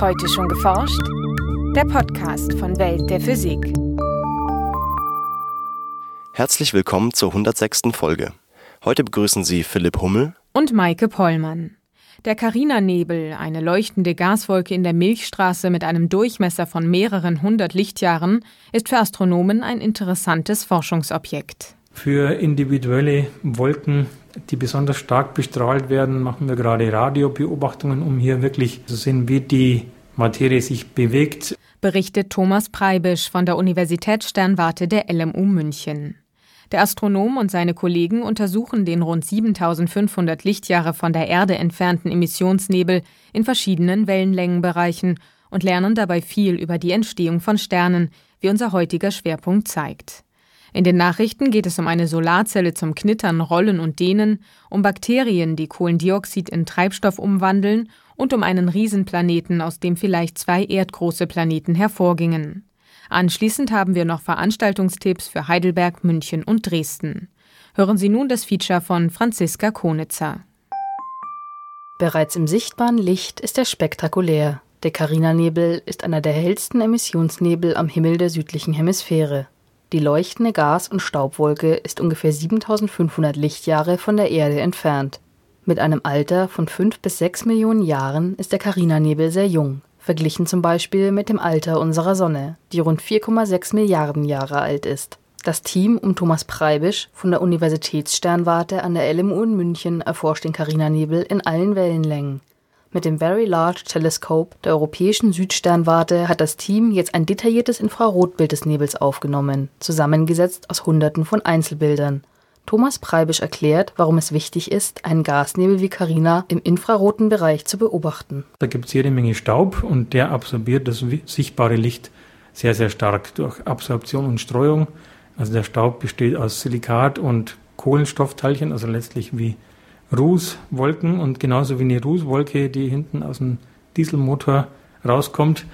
Heute schon geforscht? Der Podcast von Welt der Physik. Herzlich willkommen zur 106. Folge. Heute begrüßen Sie Philipp Hummel und Maike Pollmann. Der Carina-Nebel, eine leuchtende Gaswolke in der Milchstraße mit einem Durchmesser von mehreren hundert Lichtjahren, ist für Astronomen ein interessantes Forschungsobjekt. Für individuelle Wolken, die besonders stark bestrahlt werden, machen wir gerade Radiobeobachtungen, um hier wirklich zu sehen, wie die Materie sich bewegt. Berichtet Thomas Preibisch von der Universitätssternwarte der LMU München. Der Astronom und seine Kollegen untersuchen den rund 7500 Lichtjahre von der Erde entfernten Emissionsnebel in verschiedenen Wellenlängenbereichen und lernen dabei viel über die Entstehung von Sternen, wie unser heutiger Schwerpunkt zeigt. In den Nachrichten geht es um eine Solarzelle zum Knittern, Rollen und Dehnen, um Bakterien, die Kohlendioxid in Treibstoff umwandeln und um einen Riesenplaneten, aus dem vielleicht zwei erdgroße Planeten hervorgingen. Anschließend haben wir noch Veranstaltungstipps für Heidelberg, München und Dresden. Hören Sie nun das Feature von Franziska Konitzer. Bereits im sichtbaren Licht ist er spektakulär. Der Carina-Nebel ist einer der hellsten Emissionsnebel am Himmel der südlichen Hemisphäre. Die leuchtende Gas- und Staubwolke ist ungefähr 7500 Lichtjahre von der Erde entfernt. Mit einem Alter von 5 bis 6 Millionen Jahren ist der Carina-Nebel sehr jung, verglichen zum Beispiel mit dem Alter unserer Sonne, die rund 4,6 Milliarden Jahre alt ist. Das Team um Thomas Preibisch von der Universitätssternwarte an der LMU in München erforscht den Carina-Nebel in allen Wellenlängen. Mit dem Very Large Telescope der Europäischen Südsternwarte hat das Team jetzt ein detailliertes Infrarotbild des Nebels aufgenommen, zusammengesetzt aus Hunderten von Einzelbildern. Thomas Preibisch erklärt, warum es wichtig ist, einen Gasnebel wie Carina im infraroten Bereich zu beobachten. Da gibt es jede Menge Staub und der absorbiert das sichtbare Licht sehr, sehr stark durch Absorption und Streuung. Also der Staub besteht aus Silikat und Kohlenstoffteilchen, also letztlich wie Rußwolken und genauso wie eine Rußwolke, die hinten aus dem Dieselmotor rauskommt,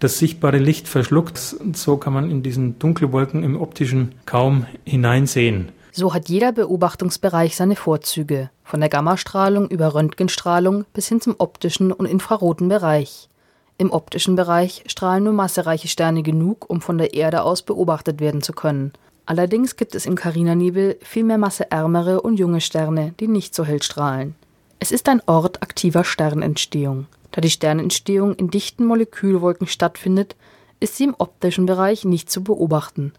das sichtbare Licht verschluckt. So kann man in diesen Dunkelwolken im optischen kaum hineinsehen. So hat jeder Beobachtungsbereich seine Vorzüge, von der Gammastrahlung über Röntgenstrahlung bis hin zum optischen und infraroten Bereich. Im optischen Bereich strahlen nur massereiche Sterne genug, um von der Erde aus beobachtet werden zu können. Allerdings gibt es im Carina-Nebel viel mehr masseärmere und junge Sterne, die nicht so hell strahlen. Es ist ein Ort aktiver Sternentstehung. Da die Sternentstehung in dichten Molekülwolken stattfindet, ist sie im optischen Bereich nicht zu beobachten.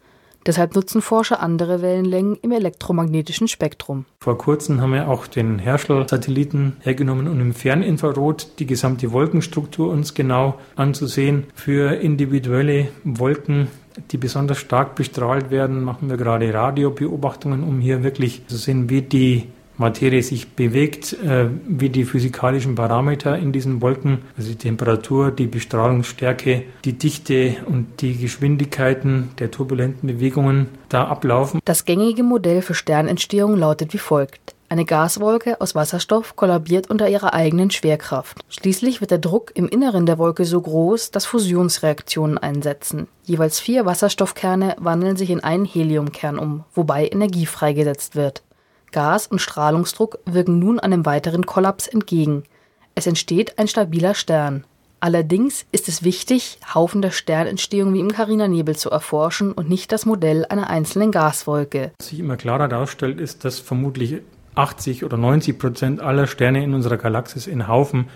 Deshalb nutzen Forscher andere Wellenlängen im elektromagnetischen Spektrum. Vor kurzem haben wir auch den Herschel-Satelliten hergenommen, um im Ferninfrarot die gesamte Wolkenstruktur uns genau anzusehen. Für individuelle Wolken die besonders stark bestrahlt werden, machen wir gerade Radiobeobachtungen, um hier wirklich zu sehen, wie die Materie sich bewegt, äh, wie die physikalischen Parameter in diesen Wolken, also die Temperatur, die Bestrahlungsstärke, die Dichte und die Geschwindigkeiten der turbulenten Bewegungen da ablaufen. Das gängige Modell für Sternentstehung lautet wie folgt. Eine Gaswolke aus Wasserstoff kollabiert unter ihrer eigenen Schwerkraft. Schließlich wird der Druck im Inneren der Wolke so groß, dass Fusionsreaktionen einsetzen. Jeweils vier Wasserstoffkerne wandeln sich in einen Heliumkern um, wobei Energie freigesetzt wird. Gas und Strahlungsdruck wirken nun einem weiteren Kollaps entgegen. Es entsteht ein stabiler Stern. Allerdings ist es wichtig, Haufen der Sternentstehung wie im Carina-Nebel zu erforschen und nicht das Modell einer einzelnen Gaswolke. Was sich immer klarer darstellt, ist, dass vermutlich 80 oder 90 Prozent aller Sterne in unserer Galaxis in Haufen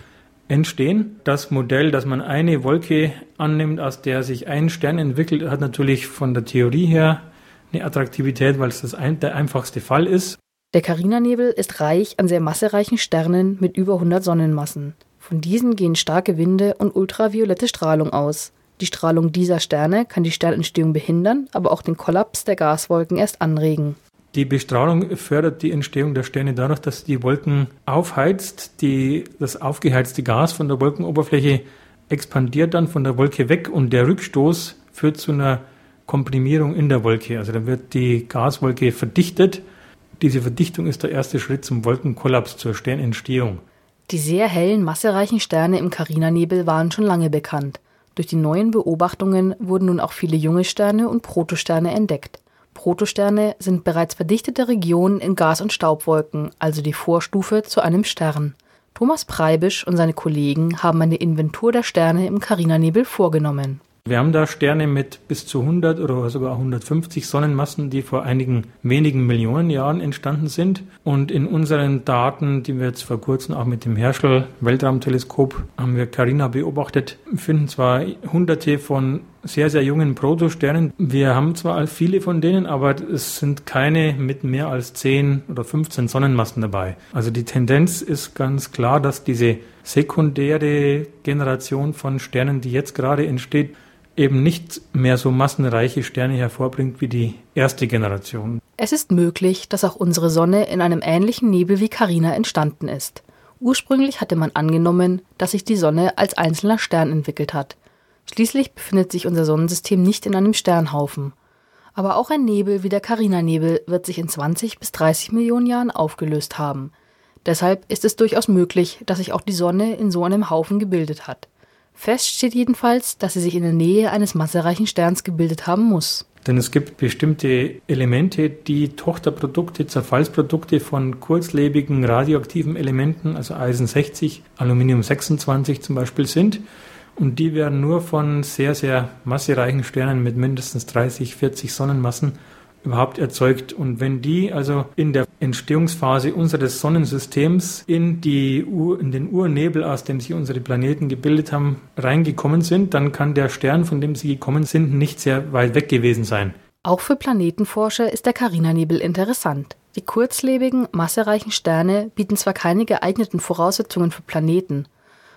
entstehen. Das Modell, dass man eine Wolke annimmt, aus der sich ein Stern entwickelt, hat natürlich von der Theorie her eine Attraktivität, weil es das ein, der einfachste Fall ist. Der Carina-Nebel ist reich an sehr massereichen Sternen mit über 100 Sonnenmassen. Von diesen gehen starke Winde und ultraviolette Strahlung aus. Die Strahlung dieser Sterne kann die Sternentstehung behindern, aber auch den Kollaps der Gaswolken erst anregen. Die Bestrahlung fördert die Entstehung der Sterne dadurch, dass die Wolken aufheizt. Die, das aufgeheizte Gas von der Wolkenoberfläche expandiert dann von der Wolke weg und der Rückstoß führt zu einer Komprimierung in der Wolke. Also da wird die Gaswolke verdichtet. Diese Verdichtung ist der erste Schritt zum Wolkenkollaps, zur Sternentstehung. Die sehr hellen, massereichen Sterne im Carina-Nebel waren schon lange bekannt. Durch die neuen Beobachtungen wurden nun auch viele junge Sterne und Protosterne entdeckt. Protosterne sind bereits verdichtete Regionen in Gas- und Staubwolken, also die Vorstufe zu einem Stern. Thomas Preibisch und seine Kollegen haben eine Inventur der Sterne im Carina-Nebel vorgenommen. Wir haben da Sterne mit bis zu 100 oder sogar 150 Sonnenmassen, die vor einigen wenigen Millionen Jahren entstanden sind. Und in unseren Daten, die wir jetzt vor kurzem auch mit dem Herschel Weltraumteleskop haben wir Carina beobachtet, finden zwar hunderte von sehr, sehr jungen Protosternen. Wir haben zwar viele von denen, aber es sind keine mit mehr als 10 oder 15 Sonnenmassen dabei. Also die Tendenz ist ganz klar, dass diese sekundäre Generation von Sternen, die jetzt gerade entsteht, eben nicht mehr so massenreiche Sterne hervorbringt wie die erste Generation. Es ist möglich, dass auch unsere Sonne in einem ähnlichen Nebel wie Carina entstanden ist. Ursprünglich hatte man angenommen, dass sich die Sonne als einzelner Stern entwickelt hat. Schließlich befindet sich unser Sonnensystem nicht in einem Sternhaufen. Aber auch ein Nebel wie der Carina-Nebel wird sich in 20 bis 30 Millionen Jahren aufgelöst haben. Deshalb ist es durchaus möglich, dass sich auch die Sonne in so einem Haufen gebildet hat. Fest steht jedenfalls, dass sie sich in der Nähe eines massereichen Sterns gebildet haben muss. Denn es gibt bestimmte Elemente, die Tochterprodukte, Zerfallsprodukte von kurzlebigen radioaktiven Elementen, also Eisen 60, Aluminium 26 zum Beispiel sind. Und die werden nur von sehr, sehr massereichen Sternen mit mindestens 30, 40 Sonnenmassen überhaupt erzeugt. Und wenn die also in der Entstehungsphase unseres Sonnensystems in, die Ur, in den Urnebel, aus dem sich unsere Planeten gebildet haben, reingekommen sind, dann kann der Stern, von dem sie gekommen sind, nicht sehr weit weg gewesen sein. Auch für Planetenforscher ist der Carina-Nebel interessant. Die kurzlebigen, massereichen Sterne bieten zwar keine geeigneten Voraussetzungen für Planeten,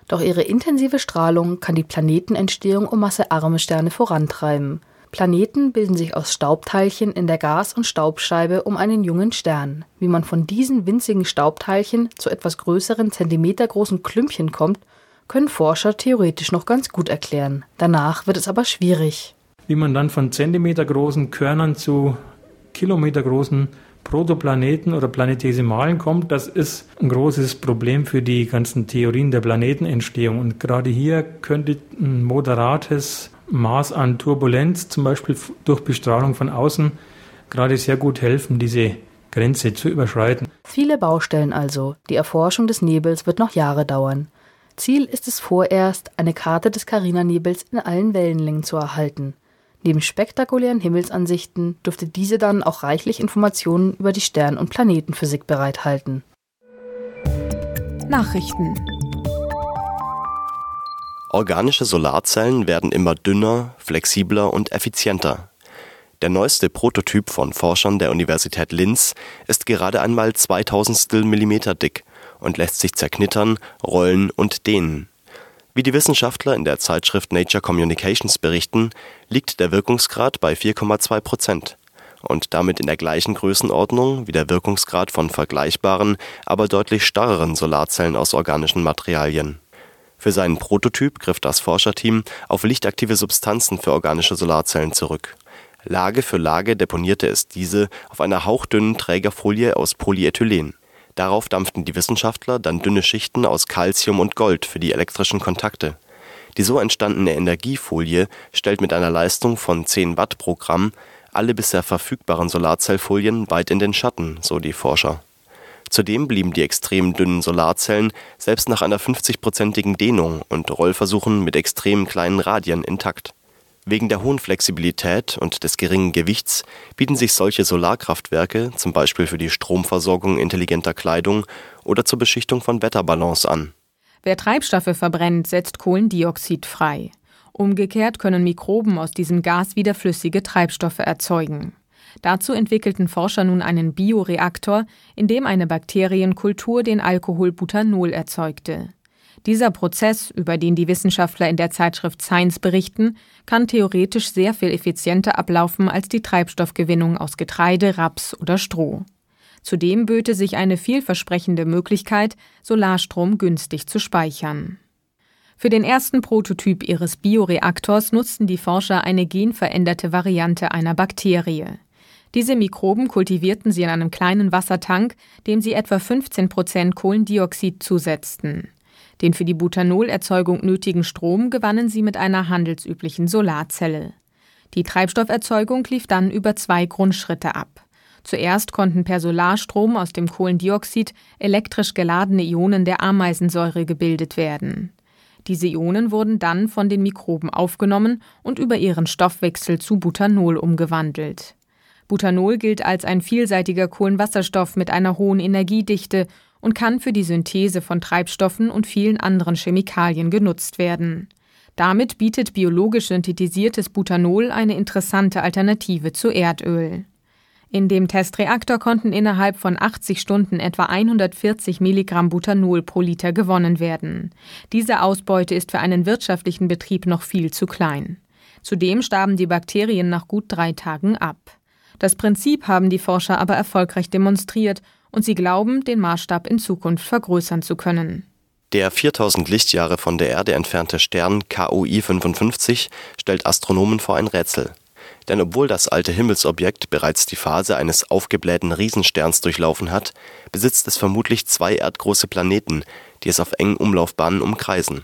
doch ihre intensive Strahlung kann die Planetenentstehung um massearme Sterne vorantreiben. Planeten bilden sich aus Staubteilchen in der Gas- und Staubscheibe um einen jungen Stern. Wie man von diesen winzigen Staubteilchen zu etwas größeren zentimetergroßen Klümpchen kommt, können Forscher theoretisch noch ganz gut erklären. Danach wird es aber schwierig. Wie man dann von zentimetergroßen Körnern zu kilometergroßen Protoplaneten oder Planetesimalen kommt, das ist ein großes Problem für die ganzen Theorien der Planetenentstehung. Und gerade hier könnte ein moderates Maß an Turbulenz, zum Beispiel durch Bestrahlung von außen, gerade sehr gut helfen, diese Grenze zu überschreiten. Viele Baustellen also. Die Erforschung des Nebels wird noch Jahre dauern. Ziel ist es vorerst, eine Karte des Carina-Nebels in allen Wellenlängen zu erhalten. Neben spektakulären Himmelsansichten dürfte diese dann auch reichlich Informationen über die Stern- und Planetenphysik bereithalten. Nachrichten Organische Solarzellen werden immer dünner, flexibler und effizienter. Der neueste Prototyp von Forschern der Universität Linz ist gerade einmal 2000 mm dick und lässt sich zerknittern, rollen und dehnen. Wie die Wissenschaftler in der Zeitschrift Nature Communications berichten, liegt der Wirkungsgrad bei 4,2 Prozent und damit in der gleichen Größenordnung wie der Wirkungsgrad von vergleichbaren, aber deutlich starreren Solarzellen aus organischen Materialien. Für seinen Prototyp griff das Forscherteam auf lichtaktive Substanzen für organische Solarzellen zurück. Lage für Lage deponierte es diese auf einer hauchdünnen Trägerfolie aus Polyethylen. Darauf dampften die Wissenschaftler dann dünne Schichten aus Calcium und Gold für die elektrischen Kontakte. Die so entstandene Energiefolie stellt mit einer Leistung von 10 Watt pro Gramm alle bisher verfügbaren Solarzellfolien weit in den Schatten, so die Forscher Zudem blieben die extrem dünnen Solarzellen selbst nach einer 50-prozentigen Dehnung und Rollversuchen mit extrem kleinen Radien intakt. Wegen der hohen Flexibilität und des geringen Gewichts bieten sich solche Solarkraftwerke zum Beispiel für die Stromversorgung intelligenter Kleidung oder zur Beschichtung von Wetterballons an. Wer Treibstoffe verbrennt, setzt Kohlendioxid frei. Umgekehrt können Mikroben aus diesem Gas wieder flüssige Treibstoffe erzeugen. Dazu entwickelten Forscher nun einen Bioreaktor, in dem eine Bakterienkultur den Alkohol Butanol erzeugte. Dieser Prozess, über den die Wissenschaftler in der Zeitschrift Science berichten, kann theoretisch sehr viel effizienter ablaufen als die Treibstoffgewinnung aus Getreide, Raps oder Stroh. Zudem böte sich eine vielversprechende Möglichkeit, Solarstrom günstig zu speichern. Für den ersten Prototyp ihres Bioreaktors nutzten die Forscher eine genveränderte Variante einer Bakterie. Diese Mikroben kultivierten sie in einem kleinen Wassertank, dem sie etwa 15 Prozent Kohlendioxid zusetzten. Den für die Butanolerzeugung nötigen Strom gewannen sie mit einer handelsüblichen Solarzelle. Die Treibstofferzeugung lief dann über zwei Grundschritte ab. Zuerst konnten per Solarstrom aus dem Kohlendioxid elektrisch geladene Ionen der Ameisensäure gebildet werden. Diese Ionen wurden dann von den Mikroben aufgenommen und über ihren Stoffwechsel zu Butanol umgewandelt. Butanol gilt als ein vielseitiger Kohlenwasserstoff mit einer hohen Energiedichte und kann für die Synthese von Treibstoffen und vielen anderen Chemikalien genutzt werden. Damit bietet biologisch synthetisiertes Butanol eine interessante Alternative zu Erdöl. In dem Testreaktor konnten innerhalb von 80 Stunden etwa 140 Milligramm Butanol pro Liter gewonnen werden. Diese Ausbeute ist für einen wirtschaftlichen Betrieb noch viel zu klein. Zudem starben die Bakterien nach gut drei Tagen ab. Das Prinzip haben die Forscher aber erfolgreich demonstriert und sie glauben, den Maßstab in Zukunft vergrößern zu können. Der 4000 Lichtjahre von der Erde entfernte Stern KOI 55 stellt Astronomen vor ein Rätsel. Denn obwohl das alte Himmelsobjekt bereits die Phase eines aufgeblähten Riesensterns durchlaufen hat, besitzt es vermutlich zwei erdgroße Planeten, die es auf engen Umlaufbahnen umkreisen.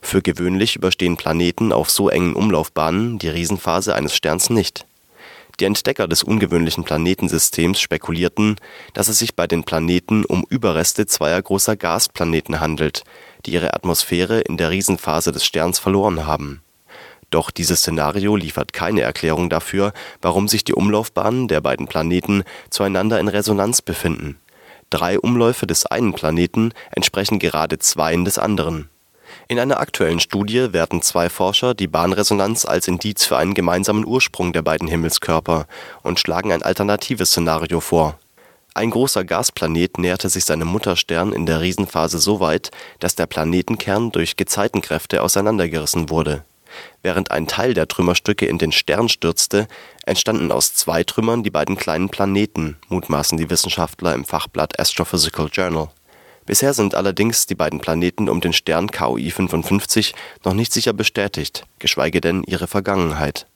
Für gewöhnlich überstehen Planeten auf so engen Umlaufbahnen die Riesenphase eines Sterns nicht. Die Entdecker des ungewöhnlichen Planetensystems spekulierten, dass es sich bei den Planeten um Überreste zweier großer Gasplaneten handelt, die ihre Atmosphäre in der Riesenphase des Sterns verloren haben doch dieses Szenario liefert keine Erklärung dafür, warum sich die Umlaufbahnen der beiden Planeten zueinander in Resonanz befinden. Drei Umläufe des einen Planeten entsprechen gerade zweien des anderen. In einer aktuellen Studie werten zwei Forscher die Bahnresonanz als Indiz für einen gemeinsamen Ursprung der beiden Himmelskörper und schlagen ein alternatives Szenario vor. Ein großer Gasplanet näherte sich seinem Mutterstern in der Riesenphase so weit, dass der Planetenkern durch Gezeitenkräfte auseinandergerissen wurde Während ein Teil der Trümmerstücke in den Stern stürzte, entstanden aus zwei Trümmern die beiden kleinen Planeten, mutmaßen die Wissenschaftler im Fachblatt Astrophysical Journal. Bisher sind allerdings die beiden Planeten um den Stern KOI 55 noch nicht sicher bestätigt, geschweige denn ihre Vergangenheit.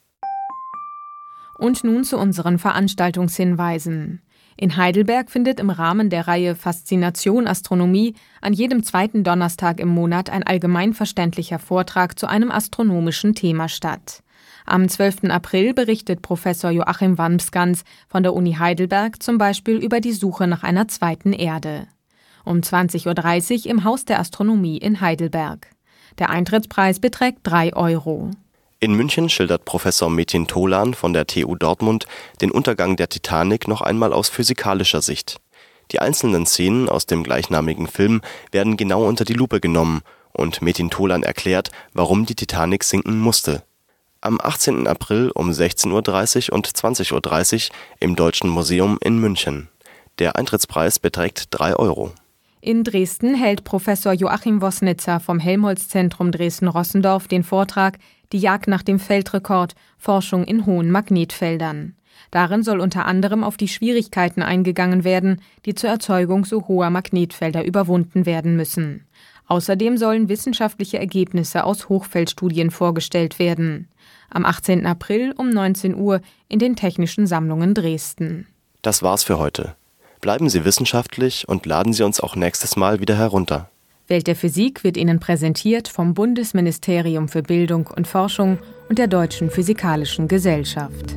Und nun zu unseren Veranstaltungshinweisen. In Heidelberg findet im Rahmen der Reihe Faszination Astronomie an jedem zweiten Donnerstag im Monat ein allgemeinverständlicher Vortrag zu einem astronomischen Thema statt. Am 12. April berichtet Professor Joachim Wamsgans von der Uni Heidelberg zum Beispiel über die Suche nach einer zweiten Erde. Um 20.30 Uhr im Haus der Astronomie in Heidelberg. Der Eintrittspreis beträgt 3 Euro. In München schildert Professor Metin Tolan von der TU Dortmund den Untergang der Titanic noch einmal aus physikalischer Sicht. Die einzelnen Szenen aus dem gleichnamigen Film werden genau unter die Lupe genommen und Metin Tolan erklärt, warum die Titanic sinken musste. Am 18. April um 16.30 Uhr und 20.30 Uhr im Deutschen Museum in München. Der Eintrittspreis beträgt 3 Euro. In Dresden hält Professor Joachim Wosnitzer vom Helmholtz-Zentrum Dresden-Rossendorf den Vortrag die Jagd nach dem Feldrekord, Forschung in hohen Magnetfeldern. Darin soll unter anderem auf die Schwierigkeiten eingegangen werden, die zur Erzeugung so hoher Magnetfelder überwunden werden müssen. Außerdem sollen wissenschaftliche Ergebnisse aus Hochfeldstudien vorgestellt werden. Am 18. April um 19 Uhr in den Technischen Sammlungen Dresden. Das war's für heute. Bleiben Sie wissenschaftlich und laden Sie uns auch nächstes Mal wieder herunter. Welt der Physik wird Ihnen präsentiert vom Bundesministerium für Bildung und Forschung und der Deutschen Physikalischen Gesellschaft.